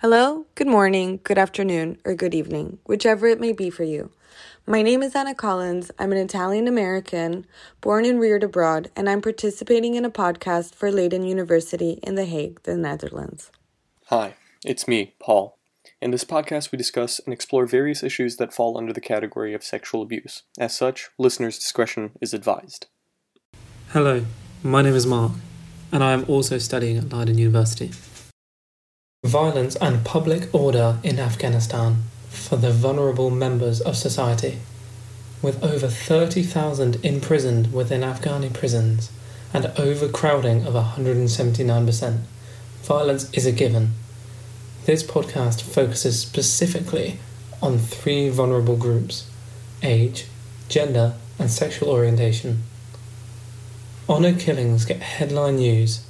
Hello, good morning, good afternoon, or good evening, whichever it may be for you. My name is Anna Collins. I'm an Italian American, born and reared abroad, and I'm participating in a podcast for Leiden University in The Hague, the Netherlands. Hi, it's me, Paul. In this podcast, we discuss and explore various issues that fall under the category of sexual abuse. As such, listeners' discretion is advised. Hello, my name is Mark, and I am also studying at Leiden University. Violence and public order in Afghanistan for the vulnerable members of society. With over 30,000 imprisoned within Afghani prisons and overcrowding of 179%, violence is a given. This podcast focuses specifically on three vulnerable groups age, gender, and sexual orientation. Honour killings get headline news.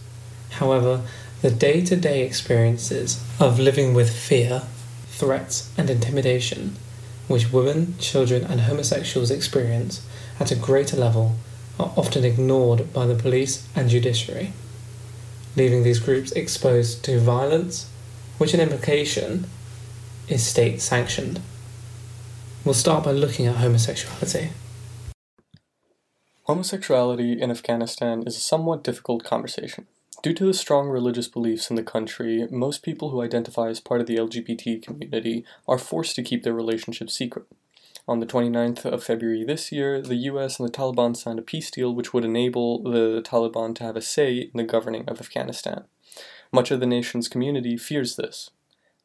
However, the day to day experiences of living with fear, threats, and intimidation, which women, children, and homosexuals experience at a greater level, are often ignored by the police and judiciary, leaving these groups exposed to violence, which in implication is state sanctioned. We'll start by looking at homosexuality. Homosexuality in Afghanistan is a somewhat difficult conversation. Due to the strong religious beliefs in the country, most people who identify as part of the LGBT community are forced to keep their relationship secret. On the 29th of February this year, the US and the Taliban signed a peace deal which would enable the Taliban to have a say in the governing of Afghanistan. Much of the nation's community fears this.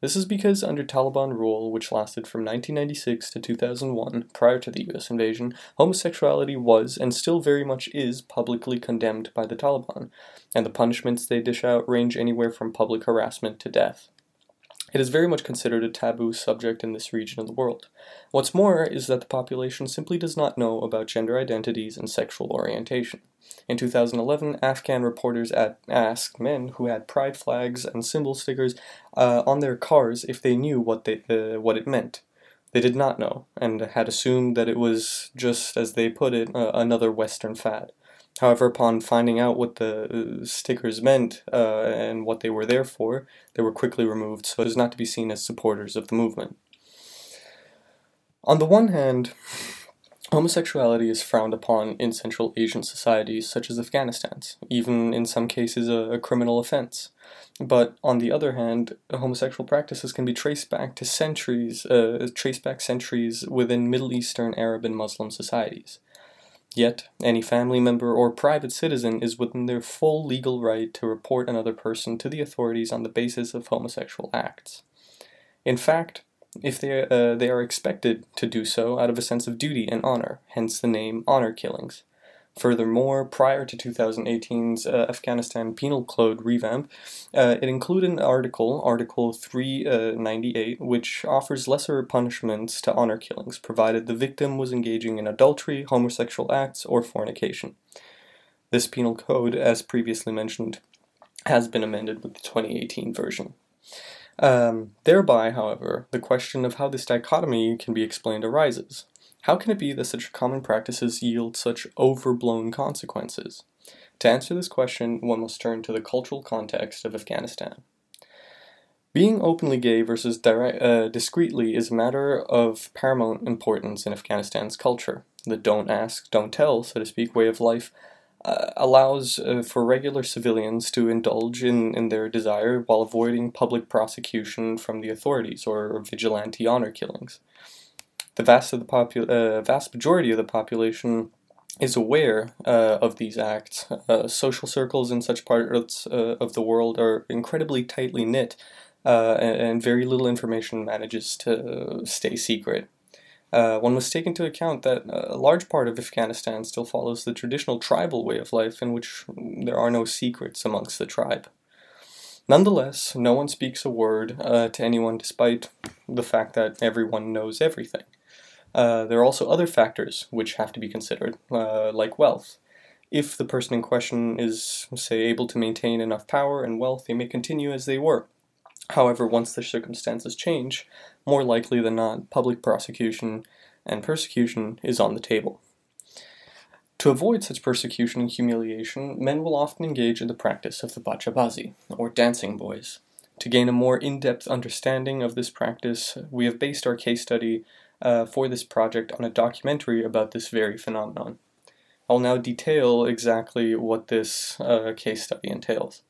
This is because under Taliban rule, which lasted from 1996 to 2001, prior to the US invasion, homosexuality was, and still very much is, publicly condemned by the Taliban, and the punishments they dish out range anywhere from public harassment to death. It is very much considered a taboo subject in this region of the world. What's more is that the population simply does not know about gender identities and sexual orientation. In 2011, Afghan reporters asked men who had pride flags and symbol stickers uh, on their cars if they knew what, they, uh, what it meant. They did not know, and had assumed that it was, just as they put it, uh, another Western fad. However, upon finding out what the uh, stickers meant uh, and what they were there for, they were quickly removed so as not to be seen as supporters of the movement. On the one hand, homosexuality is frowned upon in Central Asian societies such as Afghanistan's, even in some cases a, a criminal offense. But on the other hand, homosexual practices can be traced back to centuries, uh, traced back centuries within Middle Eastern, Arab, and Muslim societies. Yet, any family member or private citizen is within their full legal right to report another person to the authorities on the basis of homosexual acts. In fact, if they, uh, they are expected to do so out of a sense of duty and honor, hence the name honor killings. Furthermore, prior to 2018's uh, Afghanistan Penal Code revamp, uh, it included an article, Article 398, uh, which offers lesser punishments to honor killings, provided the victim was engaging in adultery, homosexual acts, or fornication. This penal code, as previously mentioned, has been amended with the 2018 version. Um, thereby, however, the question of how this dichotomy can be explained arises. How can it be that such common practices yield such overblown consequences? To answer this question, one must turn to the cultural context of Afghanistan. Being openly gay versus direct, uh, discreetly is a matter of paramount importance in Afghanistan's culture. The don't ask, don't tell, so to speak, way of life uh, allows uh, for regular civilians to indulge in, in their desire while avoiding public prosecution from the authorities or vigilante honor killings the vast of the popu- uh, vast majority of the population is aware uh, of these acts. Uh, social circles in such parts uh, of the world are incredibly tightly knit, uh, and, and, very little information manages to stay secret. Uh, one must take into account that a large part of Afghanistan still follows the traditional tribal way of life, in which there are no secrets amongst the tribe. Nonetheless, no one speaks a word to anyone despite the fact that everyone knows everything. Uh, there are also other factors which have to be considered, uh, like wealth. If the person in question is, say, able to maintain enough power and wealth, they may continue as they were. However, once their circumstances change, more likely than not, public prosecution and persecution is on the table. To avoid such persecution and humiliation, men will often engage in the practice of the bachabazi, or dancing boys. To gain a more in depth understanding of this practice, we have based our case study uh, for this project on a documentary about this very phenomenon. I'll now detail exactly what this uh, case study entails.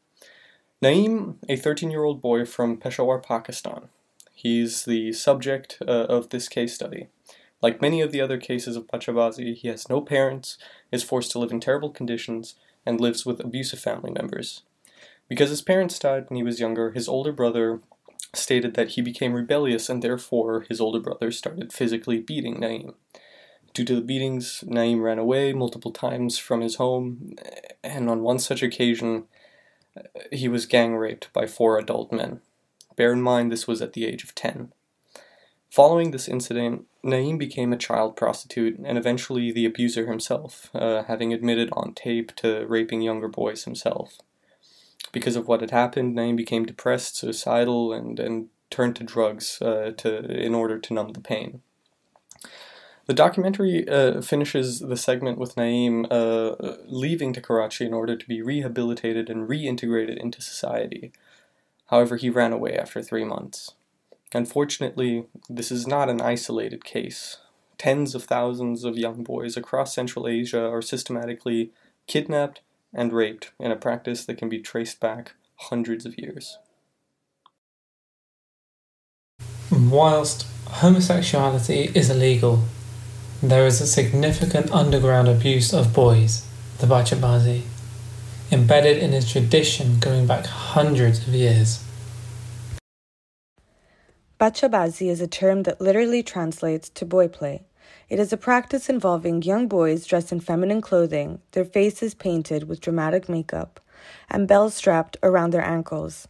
Naeem, a 13 year old boy from Peshawar, Pakistan, he's the subject uh, of this case study. Like many of the other cases of Bachabazi, he has no parents, is forced to live in terrible conditions, and lives with abusive family members. Because his parents died when he was younger, his older brother stated that he became rebellious and therefore his older brother started physically beating Naeem. Due to the beatings, Naeem ran away multiple times from his home, and on one such occasion, he was gang raped by four adult men. Bear in mind this was at the age of 10. Following this incident, Naeem became a child prostitute and eventually the abuser himself, uh, having admitted on tape to raping younger boys himself. Because of what had happened, Naeem became depressed, suicidal, and, and turned to drugs uh, to, in order to numb the pain. The documentary uh, finishes the segment with Naeem uh, leaving to Karachi in order to be rehabilitated and reintegrated into society. However, he ran away after three months. Unfortunately, this is not an isolated case. Tens of thousands of young boys across Central Asia are systematically kidnapped and raped in a practice that can be traced back hundreds of years. Whilst homosexuality is illegal, there is a significant underground abuse of boys, the Bachabazi, embedded in a tradition going back hundreds of years. Bachabazi is a term that literally translates to boy play. It is a practice involving young boys dressed in feminine clothing, their faces painted with dramatic makeup, and bells strapped around their ankles.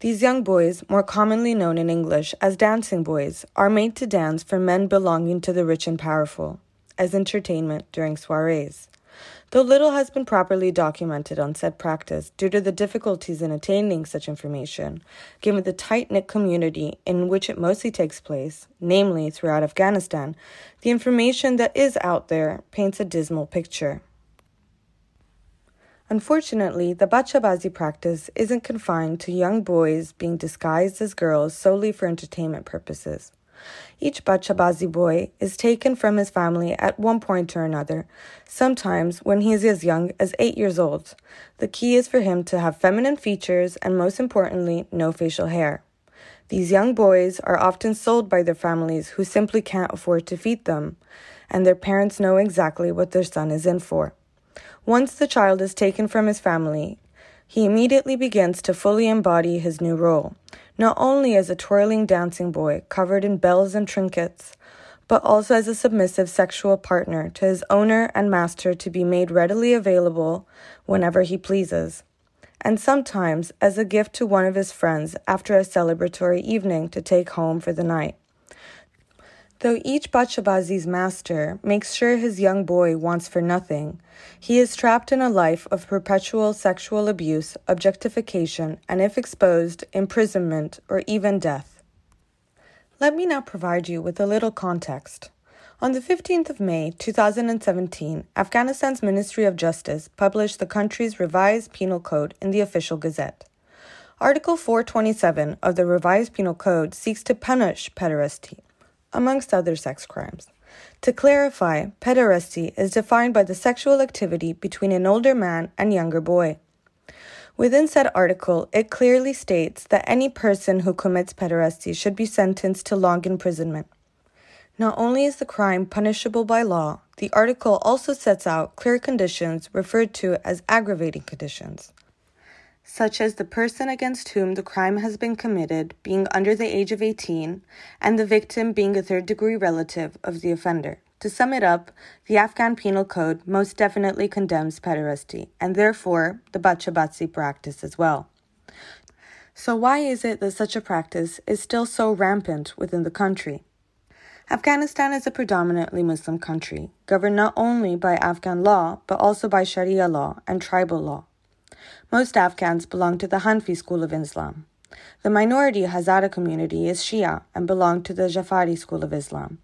These young boys, more commonly known in English as dancing boys, are made to dance for men belonging to the rich and powerful, as entertainment during soirees. Though little has been properly documented on said practice due to the difficulties in attaining such information, given the tight knit community in which it mostly takes place, namely throughout Afghanistan, the information that is out there paints a dismal picture. Unfortunately, the bachabazi practice isn't confined to young boys being disguised as girls solely for entertainment purposes. Each Bachabazi boy is taken from his family at one point or another, sometimes when he is as young as eight years old. The key is for him to have feminine features and, most importantly, no facial hair. These young boys are often sold by their families who simply can't afford to feed them, and their parents know exactly what their son is in for. Once the child is taken from his family, he immediately begins to fully embody his new role not only as a twirling dancing boy covered in bells and trinkets, but also as a submissive sexual partner to his owner and master to be made readily available whenever he pleases, and sometimes as a gift to one of his friends after a celebratory evening to take home for the night. Though each Bachabazi's master makes sure his young boy wants for nothing, he is trapped in a life of perpetual sexual abuse, objectification, and if exposed, imprisonment or even death. Let me now provide you with a little context. On the 15th of May 2017, Afghanistan's Ministry of Justice published the country's revised penal code in the official gazette. Article 427 of the revised penal code seeks to punish pederasty amongst other sex crimes. To clarify, pederasty is defined by the sexual activity between an older man and younger boy. Within said article, it clearly states that any person who commits pederasty should be sentenced to long imprisonment. Not only is the crime punishable by law, the article also sets out clear conditions referred to as aggravating conditions such as the person against whom the crime has been committed being under the age of 18 and the victim being a third degree relative of the offender. To sum it up, the Afghan Penal Code most definitely condemns pederasty and therefore the bachabazi practice as well. So, why is it that such a practice is still so rampant within the country? Afghanistan is a predominantly Muslim country, governed not only by Afghan law, but also by Sharia law and tribal law. Most Afghans belong to the Hanafi school of Islam. The minority Hazara community is Shia and belong to the Jafari school of Islam.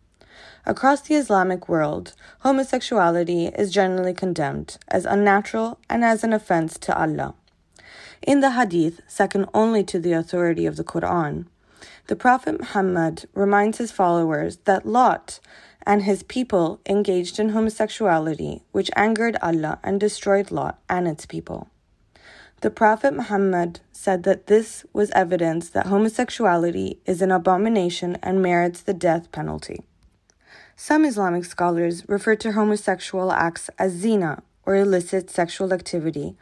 Across the Islamic world, homosexuality is generally condemned as unnatural and as an offense to Allah. In the Hadith, second only to the authority of the Quran, the Prophet Muhammad reminds his followers that Lot and his people engaged in homosexuality, which angered Allah and destroyed Lot and its people. The Prophet Muhammad said that this was evidence that homosexuality is an abomination and merits the death penalty. Some Islamic scholars refer to homosexual acts as zina, or illicit sexual activity,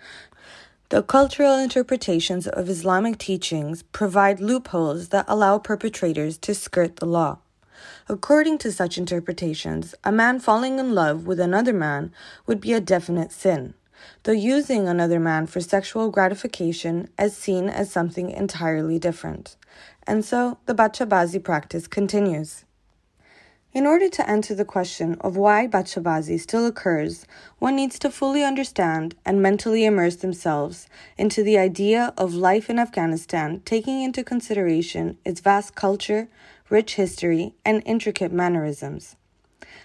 the cultural interpretations of Islamic teachings provide loopholes that allow perpetrators to skirt the law. According to such interpretations, a man falling in love with another man would be a definite sin, though using another man for sexual gratification is seen as something entirely different. And so the Bachabazi practice continues. In order to answer the question of why Bachabazi still occurs, one needs to fully understand and mentally immerse themselves into the idea of life in Afghanistan, taking into consideration its vast culture, rich history, and intricate mannerisms.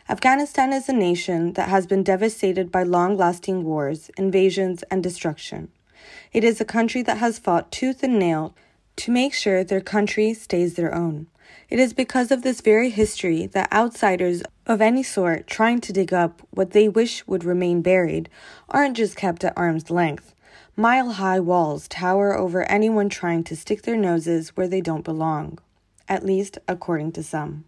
Afghanistan is a nation that has been devastated by long lasting wars, invasions, and destruction. It is a country that has fought tooth and nail to make sure their country stays their own. It is because of this very history that outsiders of any sort trying to dig up what they wish would remain buried aren't just kept at arm's length. Mile high walls tower over anyone trying to stick their noses where they don't belong, at least according to some.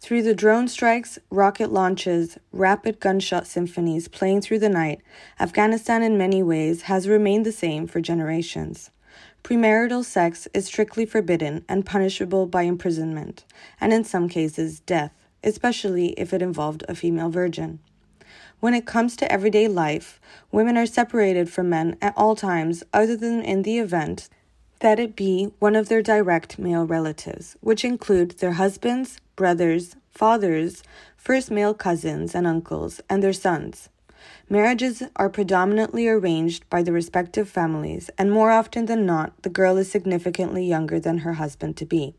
Through the drone strikes, rocket launches, rapid gunshot symphonies playing through the night, Afghanistan in many ways has remained the same for generations. Premarital sex is strictly forbidden and punishable by imprisonment, and in some cases, death, especially if it involved a female virgin. When it comes to everyday life, women are separated from men at all times other than in the event that it be one of their direct male relatives, which include their husbands, brothers, fathers, first male cousins and uncles, and their sons. Marriages are predominantly arranged by the respective families, and more often than not, the girl is significantly younger than her husband to be.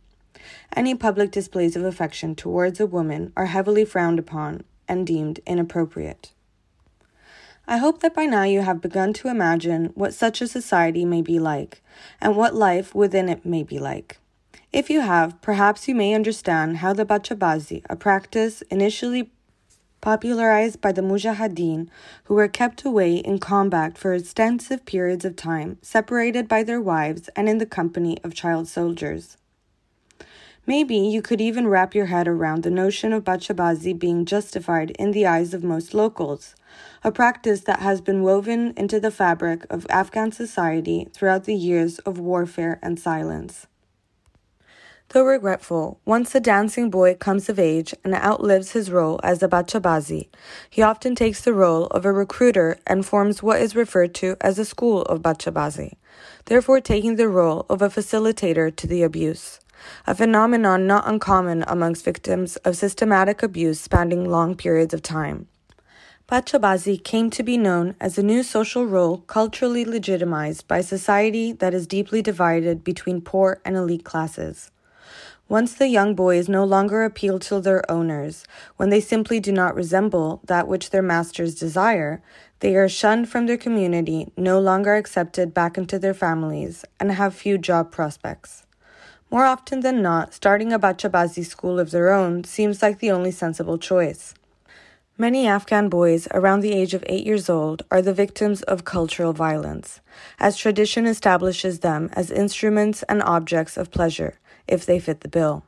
Any public displays of affection towards a woman are heavily frowned upon and deemed inappropriate. I hope that by now you have begun to imagine what such a society may be like, and what life within it may be like. If you have, perhaps you may understand how the bachabazi, a practice initially popularized by the Mujahideen, who were kept away in combat for extensive periods of time, separated by their wives and in the company of child soldiers. Maybe you could even wrap your head around the notion of bachabazi being justified in the eyes of most locals, a practice that has been woven into the fabric of Afghan society throughout the years of warfare and silence. Though regretful, once the dancing boy comes of age and outlives his role as a bachabazi, he often takes the role of a recruiter and forms what is referred to as a school of bachabazi, therefore taking the role of a facilitator to the abuse, a phenomenon not uncommon amongst victims of systematic abuse spanning long periods of time. Bachabazi came to be known as a new social role culturally legitimized by a society that is deeply divided between poor and elite classes. Once the young boys no longer appeal to their owners, when they simply do not resemble that which their masters desire, they are shunned from their community, no longer accepted back into their families, and have few job prospects. More often than not, starting a Bachabazi school of their own seems like the only sensible choice. Many Afghan boys around the age of eight years old are the victims of cultural violence, as tradition establishes them as instruments and objects of pleasure if they fit the bill.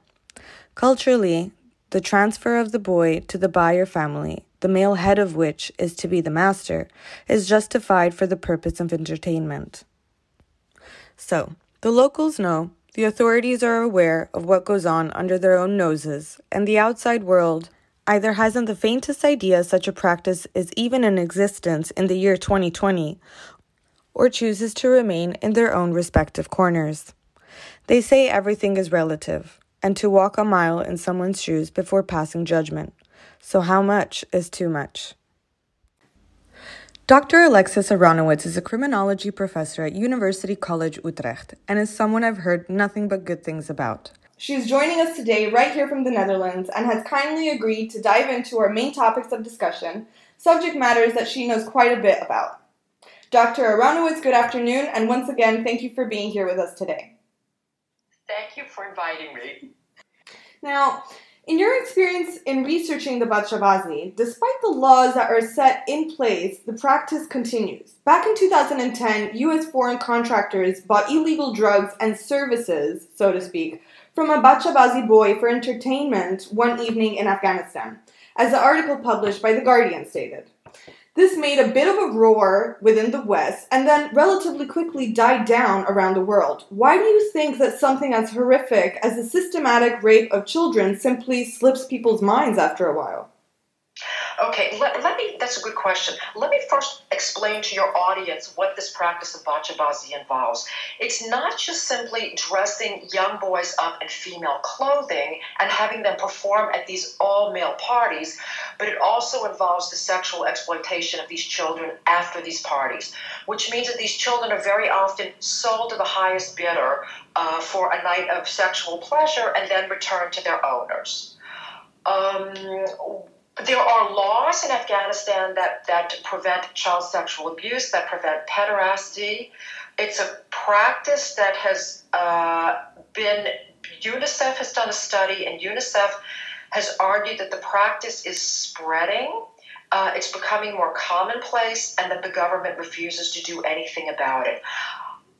Culturally, the transfer of the boy to the buyer family, the male head of which is to be the master, is justified for the purpose of entertainment. So, the locals know, the authorities are aware of what goes on under their own noses, and the outside world either hasn't the faintest idea such a practice is even in existence in the year 2020, or chooses to remain in their own respective corners. They say everything is relative, and to walk a mile in someone's shoes before passing judgment. So, how much is too much? Dr. Alexis Aronowitz is a criminology professor at University College Utrecht and is someone I've heard nothing but good things about. She is joining us today right here from the Netherlands and has kindly agreed to dive into our main topics of discussion, subject matters that she knows quite a bit about. Dr. Aronowitz, good afternoon, and once again, thank you for being here with us today. Thank you for inviting me. Now, in your experience in researching the Bachabazi, despite the laws that are set in place, the practice continues. Back in 2010, U.S. foreign contractors bought illegal drugs and services, so to speak, from a Bachabazi boy for entertainment one evening in Afghanistan, as the article published by The Guardian stated. This made a bit of a roar within the West and then relatively quickly died down around the world. Why do you think that something as horrific as the systematic rape of children simply slips people's minds after a while? Okay, let, let me, that's a good question. Let me first explain to your audience what this practice of bachabazi involves. It's not just simply dressing young boys up in female clothing and having them perform at these all male parties, but it also involves the sexual exploitation of these children after these parties, which means that these children are very often sold to the highest bidder uh, for a night of sexual pleasure and then returned to their owners. Um, there are laws in Afghanistan that, that prevent child sexual abuse, that prevent pederasty. It's a practice that has uh, been, UNICEF has done a study, and UNICEF has argued that the practice is spreading. Uh, it's becoming more commonplace, and that the government refuses to do anything about it.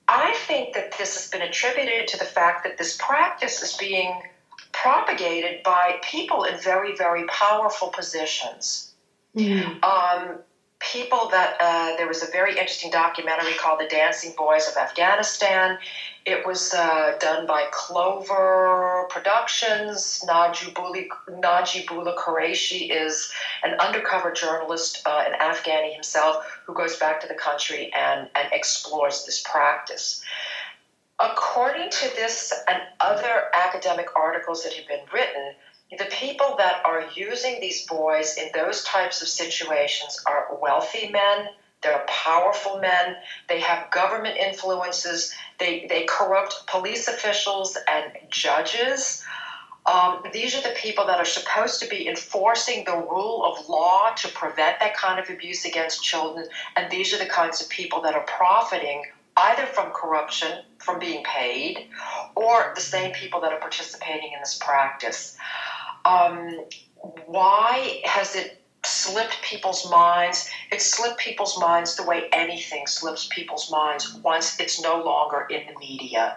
I think that this has been attributed to the fact that this practice is being propagated by people in very, very powerful positions. Mm. Um, people that uh, there was a very interesting documentary called The Dancing Boys of Afghanistan. It was uh, done by Clover Productions. Najibullah, Najibullah Qureshi is an undercover journalist, uh, an Afghani himself, who goes back to the country and, and explores this practice. According to this and other academic articles that have been written, the people that are using these boys in those types of situations are wealthy men, they're powerful men, they have government influences, they, they corrupt police officials and judges. Um, these are the people that are supposed to be enforcing the rule of law to prevent that kind of abuse against children, and these are the kinds of people that are profiting either from corruption, from being paid, or the same people that are participating in this practice. Um, why has it slipped people's minds? It slipped people's minds the way anything slips people's minds once it's no longer in the media.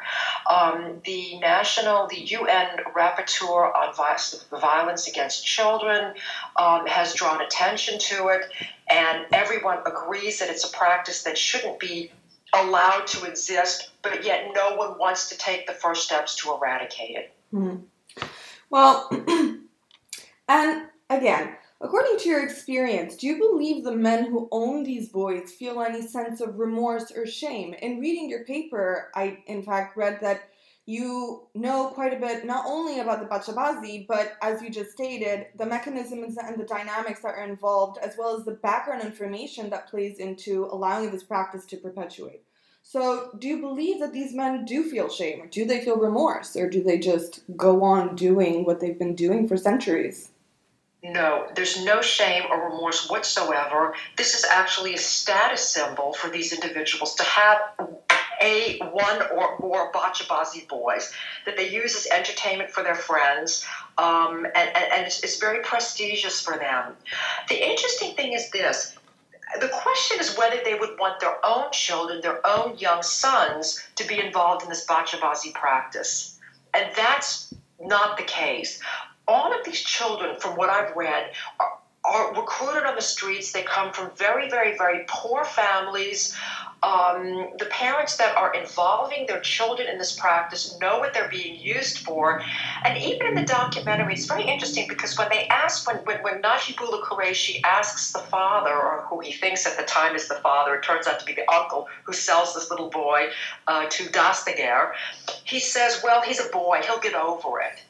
Um, the national, the UN rapporteur on violence against children um, has drawn attention to it, and everyone agrees that it's a practice that shouldn't be allowed to exist, but yet no one wants to take the first steps to eradicate it. Mm-hmm. Well, and again, according to your experience, do you believe the men who own these boys feel any sense of remorse or shame? In reading your paper, I in fact read that you know quite a bit not only about the Bachabazi, but as you just stated, the mechanisms and the dynamics that are involved, as well as the background information that plays into allowing this practice to perpetuate. So, do you believe that these men do feel shame, or do they feel remorse, or do they just go on doing what they've been doing for centuries? No, there's no shame or remorse whatsoever. This is actually a status symbol for these individuals to have a one or more bachabazi boys that they use as entertainment for their friends, um, and, and, and it's, it's very prestigious for them. The interesting thing is this the question is whether they would want their own children, their own young sons, to be involved in this bachabazi practice. And that's not the case. All of these children, from what I've read, are, are recruited on the streets. They come from very, very, very poor families. Um, the parents that are involving their children in this practice know what they're being used for. And even in the documentary, it's very interesting because when they ask, when, when, when Najibullah Qureshi asks the father, or who he thinks at the time is the father, it turns out to be the uncle who sells this little boy uh, to Dastager, he says, Well, he's a boy, he'll get over it.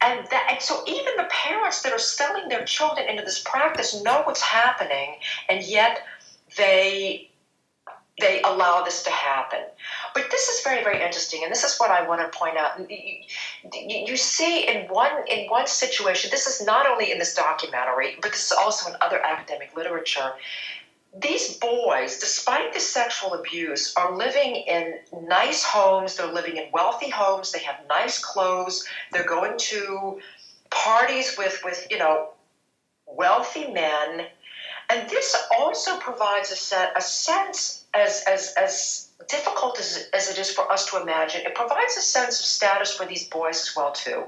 And that, and so even the parents that are selling their children into this practice know what's happening, and yet they they allow this to happen. But this is very, very interesting, and this is what I want to point out. You, see in one in one situation, this is not only in this documentary, but this is also in other academic literature. these boys, despite the sexual abuse, are living in nice homes. They're living in wealthy homes. They have nice clothes. They're going to parties with, with you know, wealthy men. And this also provides a, set, a sense, as, as, as difficult as, as it is for us to imagine, it provides a sense of status for these boys as well, too.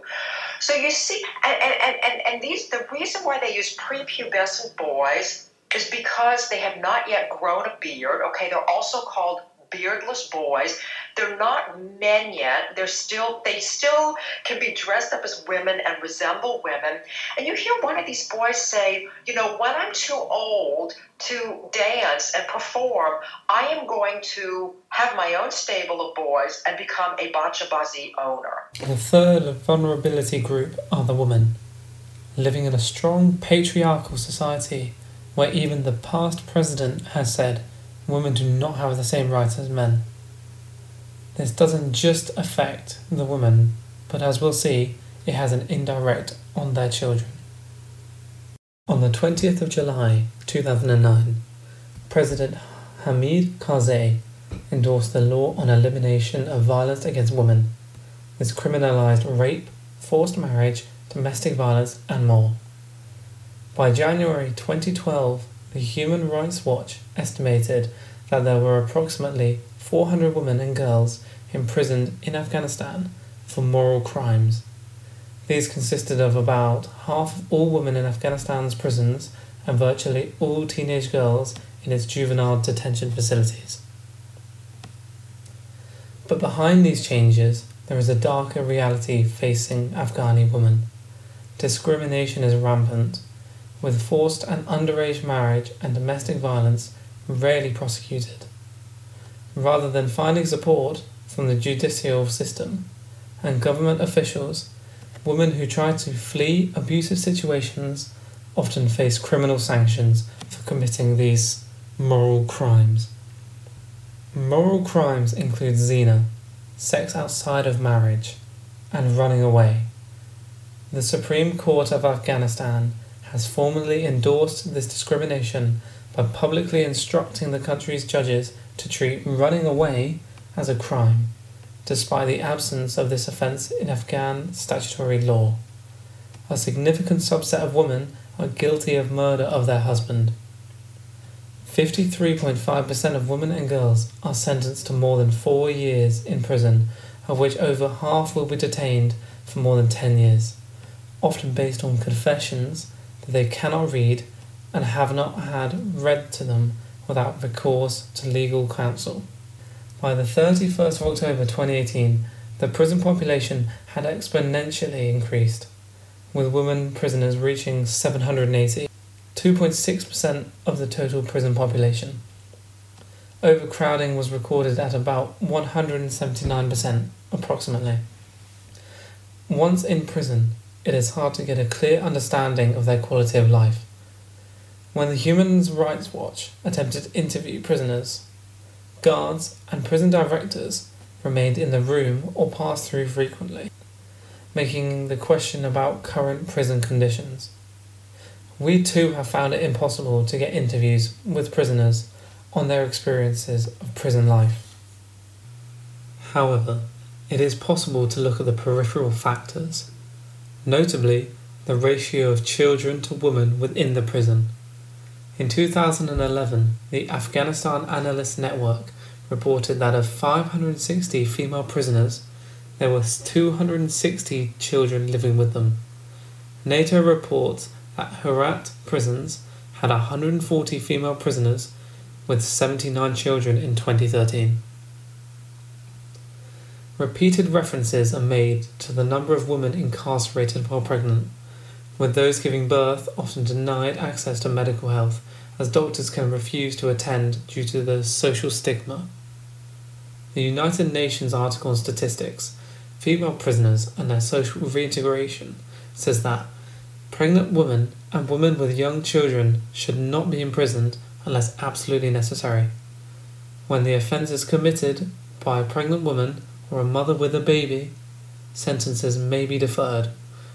So you see, and, and, and, and these, the reason why they use prepubescent boys is because they have not yet grown a beard. Okay, they're also called beardless boys. They're not men yet. They're still they still can be dressed up as women and resemble women. And you hear one of these boys say, you know, when I'm too old to dance and perform, I am going to have my own stable of boys and become a bachabazi owner. The third vulnerability group are the women. Living in a strong patriarchal society, where even the past president has said women do not have the same rights as men. This doesn't just affect the women, but as we'll see, it has an indirect on their children. On the 20th of July 2009, President Hamid Karzai endorsed the law on elimination of violence against women. This criminalized rape, forced marriage, domestic violence, and more. By January 2012, the Human Rights Watch estimated that there were approximately 400 women and girls imprisoned in Afghanistan for moral crimes. These consisted of about half of all women in Afghanistan's prisons and virtually all teenage girls in its juvenile detention facilities. But behind these changes, there is a darker reality facing Afghani women. Discrimination is rampant, with forced and underage marriage and domestic violence rarely prosecuted. Rather than finding support from the judicial system and government officials, women who try to flee abusive situations often face criminal sanctions for committing these moral crimes. Moral crimes include zina, sex outside of marriage, and running away. The Supreme Court of Afghanistan has formally endorsed this discrimination by publicly instructing the country's judges to treat running away as a crime, despite the absence of this offence in Afghan statutory law. A significant subset of women are guilty of murder of their husband. 53.5% of women and girls are sentenced to more than four years in prison, of which over half will be detained for more than 10 years, often based on confessions that they cannot read and have not had read to them without recourse to legal counsel. By the 31st of October 2018, the prison population had exponentially increased, with women prisoners reaching 780, 2.6% of the total prison population. Overcrowding was recorded at about 179%, approximately. Once in prison, it is hard to get a clear understanding of their quality of life. When the Human Rights Watch attempted to interview prisoners, guards and prison directors remained in the room or passed through frequently, making the question about current prison conditions. We too have found it impossible to get interviews with prisoners on their experiences of prison life. However, it is possible to look at the peripheral factors notably the ratio of children to women within the prison. In 2011, the Afghanistan Analyst Network reported that of 560 female prisoners, there were 260 children living with them. NATO reports that Herat prisons had 140 female prisoners with 79 children in 2013. Repeated references are made to the number of women incarcerated while pregnant, with those giving birth often denied access to medical health as doctors can refuse to attend due to the social stigma. The United Nations article on statistics, female prisoners and their social reintegration, says that pregnant women and women with young children should not be imprisoned unless absolutely necessary. When the offence is committed by a pregnant woman or a mother with a baby, sentences may be deferred,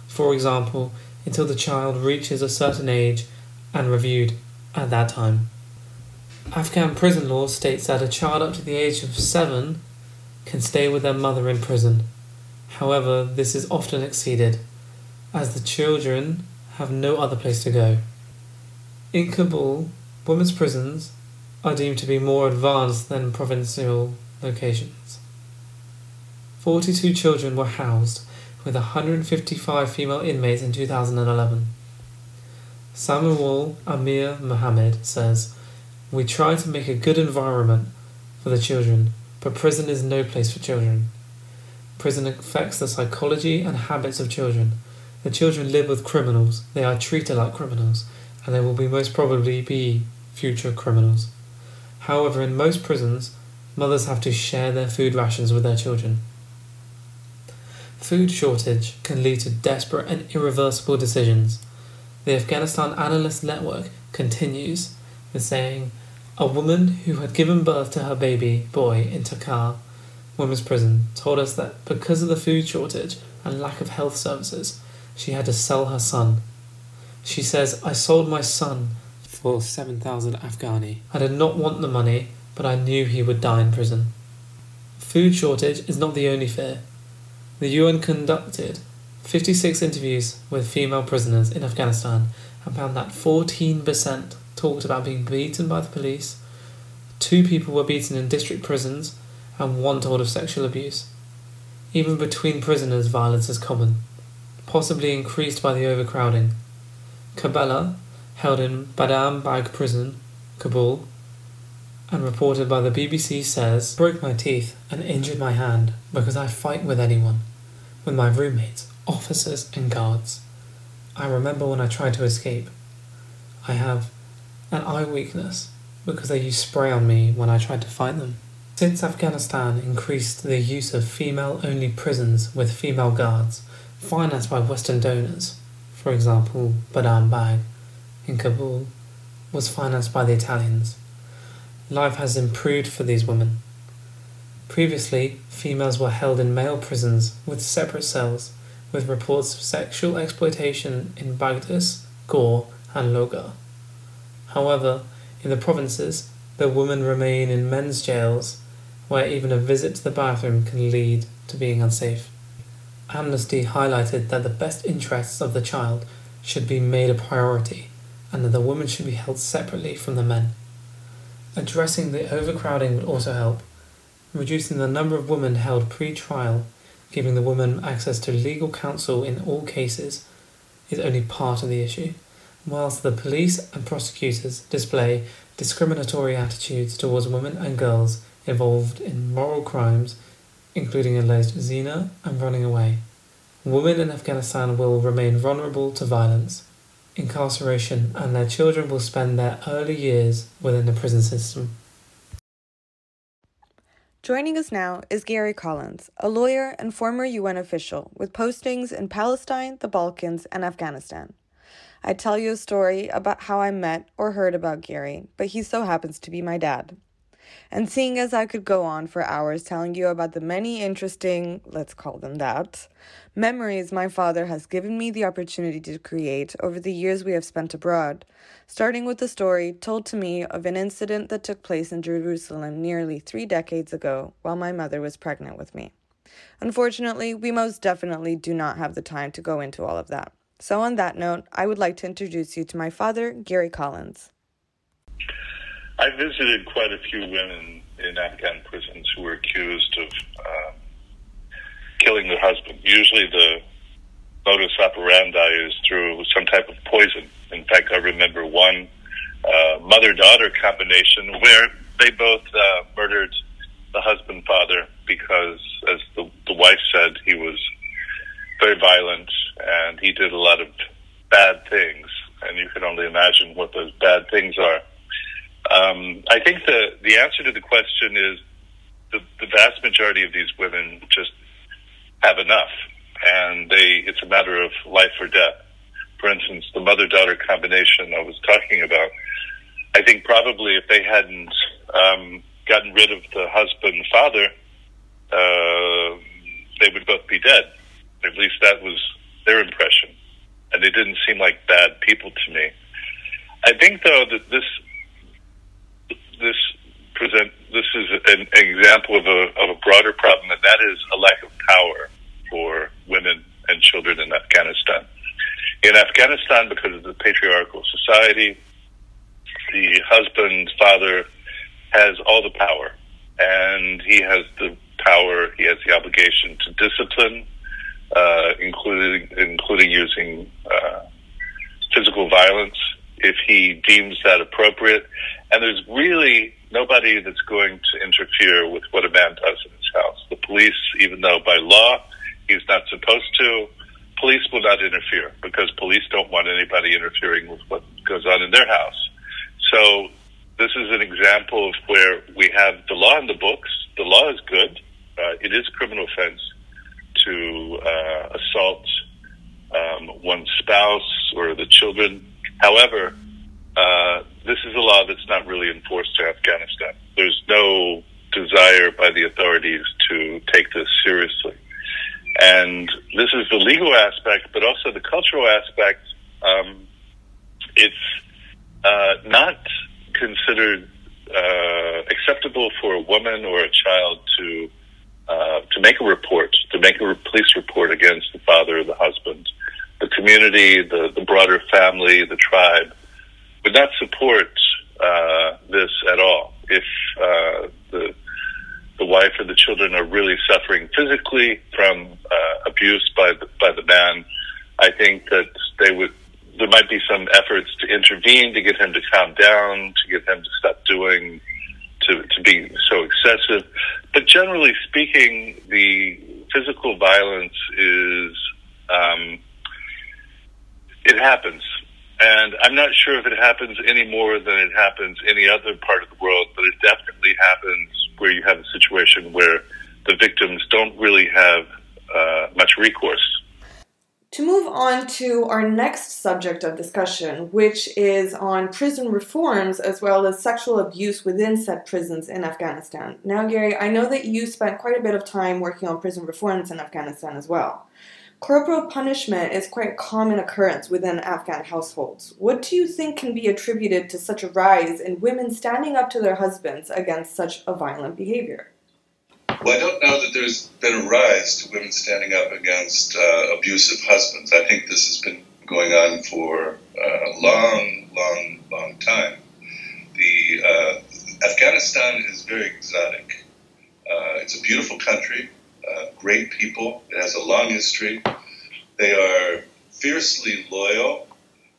for example, until the child reaches a certain age and reviewed at that time. Afghan prison law states that a child up to the age of seven can stay with their mother in prison. However, this is often exceeded, as the children have no other place to go. In Kabul, women's prisons are deemed to be more advanced than provincial locations. 42 children were housed, with 155 female inmates in 2011. Samuel Amir Mohammed says, We try to make a good environment for the children, but prison is no place for children. Prison affects the psychology and habits of children. The children live with criminals, they are treated like criminals, and they will be most probably be future criminals. However, in most prisons, mothers have to share their food rations with their children. Food shortage can lead to desperate and irreversible decisions. The Afghanistan Analyst Network continues with saying, a woman who had given birth to her baby boy in Takhar women's prison told us that because of the food shortage and lack of health services, she had to sell her son. She says, I sold my son for 7,000 Afghani. I did not want the money, but I knew he would die in prison. Food shortage is not the only fear. The UN conducted 56 interviews with female prisoners in Afghanistan and found that 14% talked about being beaten by the police, two people were beaten in district prisons, and one told of sexual abuse. Even between prisoners, violence is common, possibly increased by the overcrowding. Kabela, held in Badam Bagh prison, Kabul, and reported by the BBC says, broke my teeth and injured my hand because I fight with anyone with my roommates, officers, and guards. I remember when I tried to escape. I have an eye weakness because they used spray on me when I tried to fight them. Since Afghanistan increased the use of female only prisons with female guards, financed by Western donors, for example, Badam Bagh in Kabul, was financed by the Italians. Life has improved for these women. Previously, females were held in male prisons with separate cells, with reports of sexual exploitation in Badghis, Ghor, and Logar. However, in the provinces, the women remain in men's jails, where even a visit to the bathroom can lead to being unsafe. Amnesty highlighted that the best interests of the child should be made a priority and that the women should be held separately from the men. Addressing the overcrowding would also help reducing the number of women held pre-trial, giving the woman access to legal counsel in all cases, is only part of the issue, whilst the police and prosecutors display discriminatory attitudes towards women and girls involved in moral crimes, including alleged zina and running away. Women in Afghanistan will remain vulnerable to violence, incarceration, and their children will spend their early years within the prison system. Joining us now is Gary Collins, a lawyer and former UN official with postings in Palestine, the Balkans, and Afghanistan. I'd tell you a story about how I met or heard about Gary, but he so happens to be my dad. And seeing as I could go on for hours telling you about the many interesting, let's call them that, memories my father has given me the opportunity to create over the years we have spent abroad, starting with the story told to me of an incident that took place in Jerusalem nearly three decades ago while my mother was pregnant with me. Unfortunately, we most definitely do not have the time to go into all of that. So, on that note, I would like to introduce you to my father, Gary Collins. I visited quite a few women in Afghan prisons who were accused of um, killing their husband. Usually, the modus operandi is through some type of poison. In fact, I remember one uh, mother-daughter combination where they both uh, murdered the husband father because, as the, the wife said, he was very violent and he did a lot of bad things. And you can only imagine what those bad things are. Um, I think the the answer to the question is the, the vast majority of these women just have enough, and they it's a matter of life or death. For instance, the mother daughter combination I was talking about. I think probably if they hadn't um, gotten rid of the husband father, uh, they would both be dead. At least that was their impression, and they didn't seem like bad people to me. I think though that this this present this is an example of a of a broader problem, and that is a lack of power for women and children in Afghanistan. In Afghanistan, because of the patriarchal society, the husband, father, has all the power, and he has the power. He has the obligation to discipline, uh, including including using uh, physical violence if he deems that appropriate. And there's really nobody that's going to interfere with what a man does in his house. The police, even though by law he's not supposed to, police will not interfere because police don't want anybody interfering with what goes on in their house. So this is an example of where we have the law in the books. The law is good. Uh, it is a criminal offense to uh, assault um, one's spouse or the children. However, uh, this is a law that's not really enforced in Afghanistan. There's no desire by the authorities to take this seriously. And this is the legal aspect, but also the cultural aspect. Um, it's uh, not considered uh, acceptable for a woman or a child to uh, to make a report, to make a police report against the father or the husband. Community, the, the broader family, the tribe would not support uh, this at all. If uh, the the wife or the children are really suffering physically from uh, abuse by the, by the man, I think that they would there might be some efforts to intervene to get him to calm down, to get him to stop doing, to, to be so excessive. But generally speaking, the physical violence is, um, it happens. And I'm not sure if it happens any more than it happens any other part of the world, but it definitely happens where you have a situation where the victims don't really have uh, much recourse. To move on to our next subject of discussion, which is on prison reforms as well as sexual abuse within said prisons in Afghanistan. Now, Gary, I know that you spent quite a bit of time working on prison reforms in Afghanistan as well. Corporal punishment is quite a common occurrence within Afghan households. What do you think can be attributed to such a rise in women standing up to their husbands against such a violent behavior? Well, I don't know that there's been a rise to women standing up against uh, abusive husbands. I think this has been going on for a long, long, long time. The uh, Afghanistan is very exotic. Uh, it's a beautiful country, uh, great people. It has a long history. They are fiercely loyal,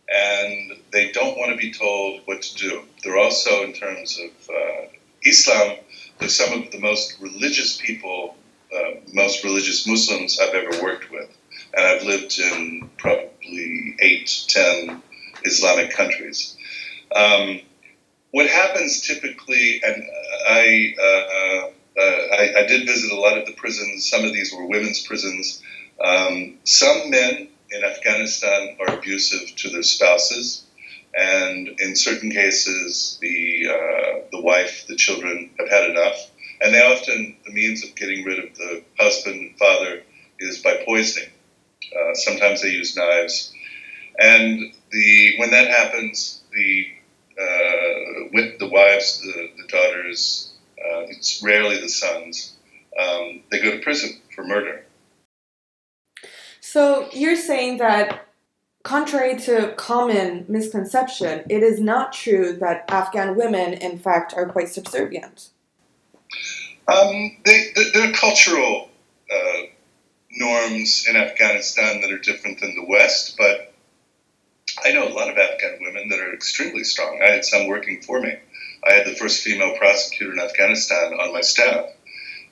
and they don't want to be told what to do. They're also, in terms of uh, Islam, they're some of the most religious people, uh, most religious Muslims I've ever worked with. And I've lived in probably eight, ten Islamic countries. Um, what happens typically, and I, uh, I, I, did visit a lot of the prisons. Some of these were women's prisons. Um, some men in Afghanistan are abusive to their spouses and in certain cases, the uh, the wife, the children have had enough, and they often the means of getting rid of the husband and father is by poisoning. Uh, sometimes they use knives, and the when that happens, the uh, with the wives, the, the daughters, uh, it's rarely the sons. Um, they go to prison for murder. So you're saying that Contrary to common misconception, it is not true that Afghan women, in fact, are quite subservient. Um, they, there are cultural uh, norms in Afghanistan that are different than the West, but I know a lot of Afghan women that are extremely strong. I had some working for me. I had the first female prosecutor in Afghanistan on my staff,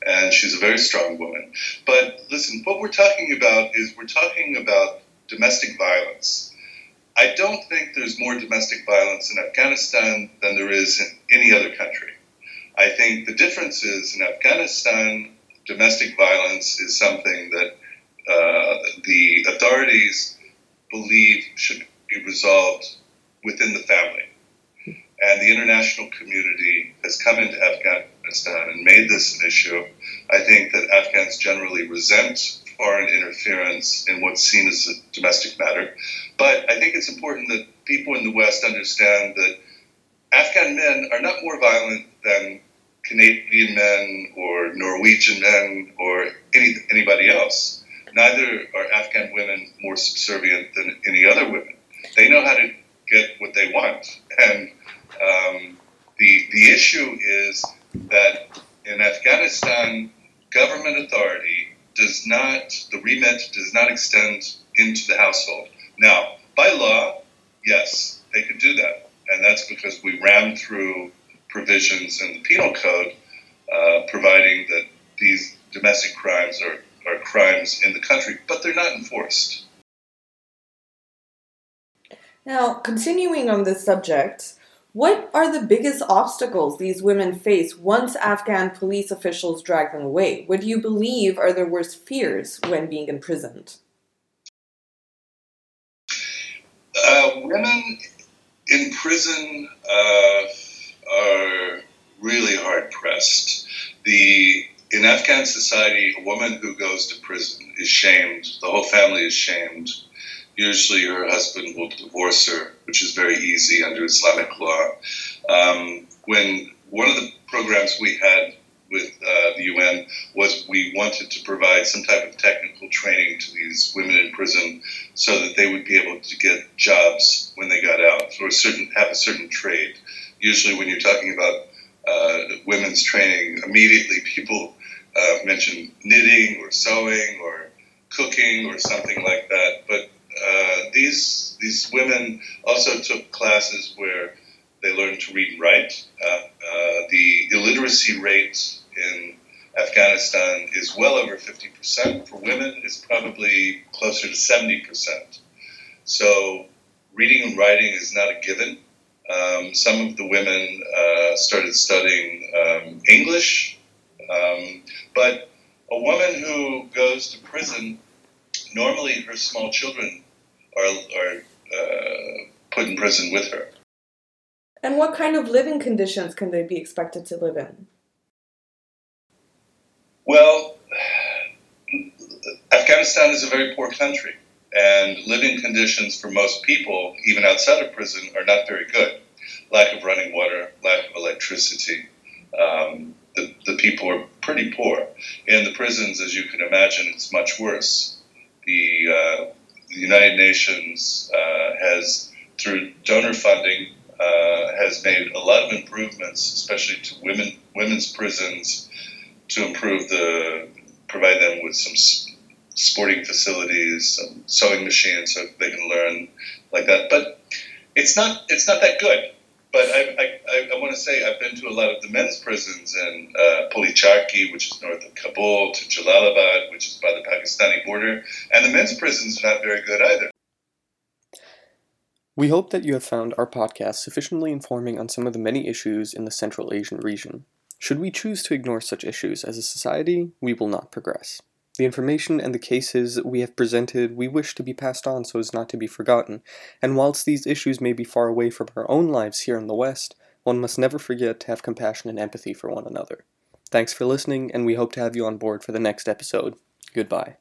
and she's a very strong woman. But listen, what we're talking about is we're talking about domestic violence. I don't think there's more domestic violence in Afghanistan than there is in any other country. I think the difference is in Afghanistan, domestic violence is something that uh, the authorities believe should be resolved within the family. And the international community has come into Afghanistan and made this an issue. I think that Afghans generally resent foreign interference in what's seen as a domestic matter. But I think it's important that people in the West understand that Afghan men are not more violent than Canadian men or Norwegian men or any, anybody else. Neither are Afghan women more subservient than any other women. They know how to get what they want. And um, the, the issue is that in Afghanistan, government authority does not, the remit does not extend into the household. Now, by law, yes, they could do that. And that's because we ran through provisions in the penal code uh, providing that these domestic crimes are, are crimes in the country, but they're not enforced. Now, continuing on this subject, what are the biggest obstacles these women face once Afghan police officials drag them away? What do you believe are their worst fears when being imprisoned? Uh, women in prison uh, are really hard pressed. The in Afghan society, a woman who goes to prison is shamed. The whole family is shamed. Usually, her husband will divorce her, which is very easy under Islamic law. Um, when one of the programs we had with uh, the UN was we wanted to provide some type of technical training to these women in prison so that they would be able to get jobs when they got out or certain have a certain trade. Usually, when you're talking about uh, women's training, immediately people uh, mention knitting or sewing or cooking or something like that. But uh, these these women also took classes where they learned to read and write. Uh, uh, the illiteracy rate in Afghanistan is well over 50%. For women, it's probably closer to 70%. So reading and writing is not a given. Um, some of the women uh, started studying um, English, um, but a woman who goes to prison, normally her small children are, are uh, put in prison with her. And what kind of living conditions can they be expected to live in? Well, Afghanistan is a very poor country, and living conditions for most people, even outside of prison, are not very good. Lack of running water, lack of electricity. Um, the, the people are pretty poor. In the prisons, as you can imagine, it's much worse. The, uh, the United Nations uh, has, through donor funding, uh, has made a lot of improvements, especially to women women's prisons to improve the provide them with some sporting facilities, some sewing machines, so they can learn like that. But it's not it's not that good. But I, I, I want to say I've been to a lot of the men's prisons in uh, Policharki, which is north of Kabul, to Jalalabad, which is by the Pakistani border, and the men's prisons are not very good either. We hope that you have found our podcast sufficiently informing on some of the many issues in the Central Asian region. Should we choose to ignore such issues as a society, we will not progress. The information and the cases we have presented we wish to be passed on so as not to be forgotten, and whilst these issues may be far away from our own lives here in the West, one must never forget to have compassion and empathy for one another. Thanks for listening, and we hope to have you on board for the next episode. Goodbye.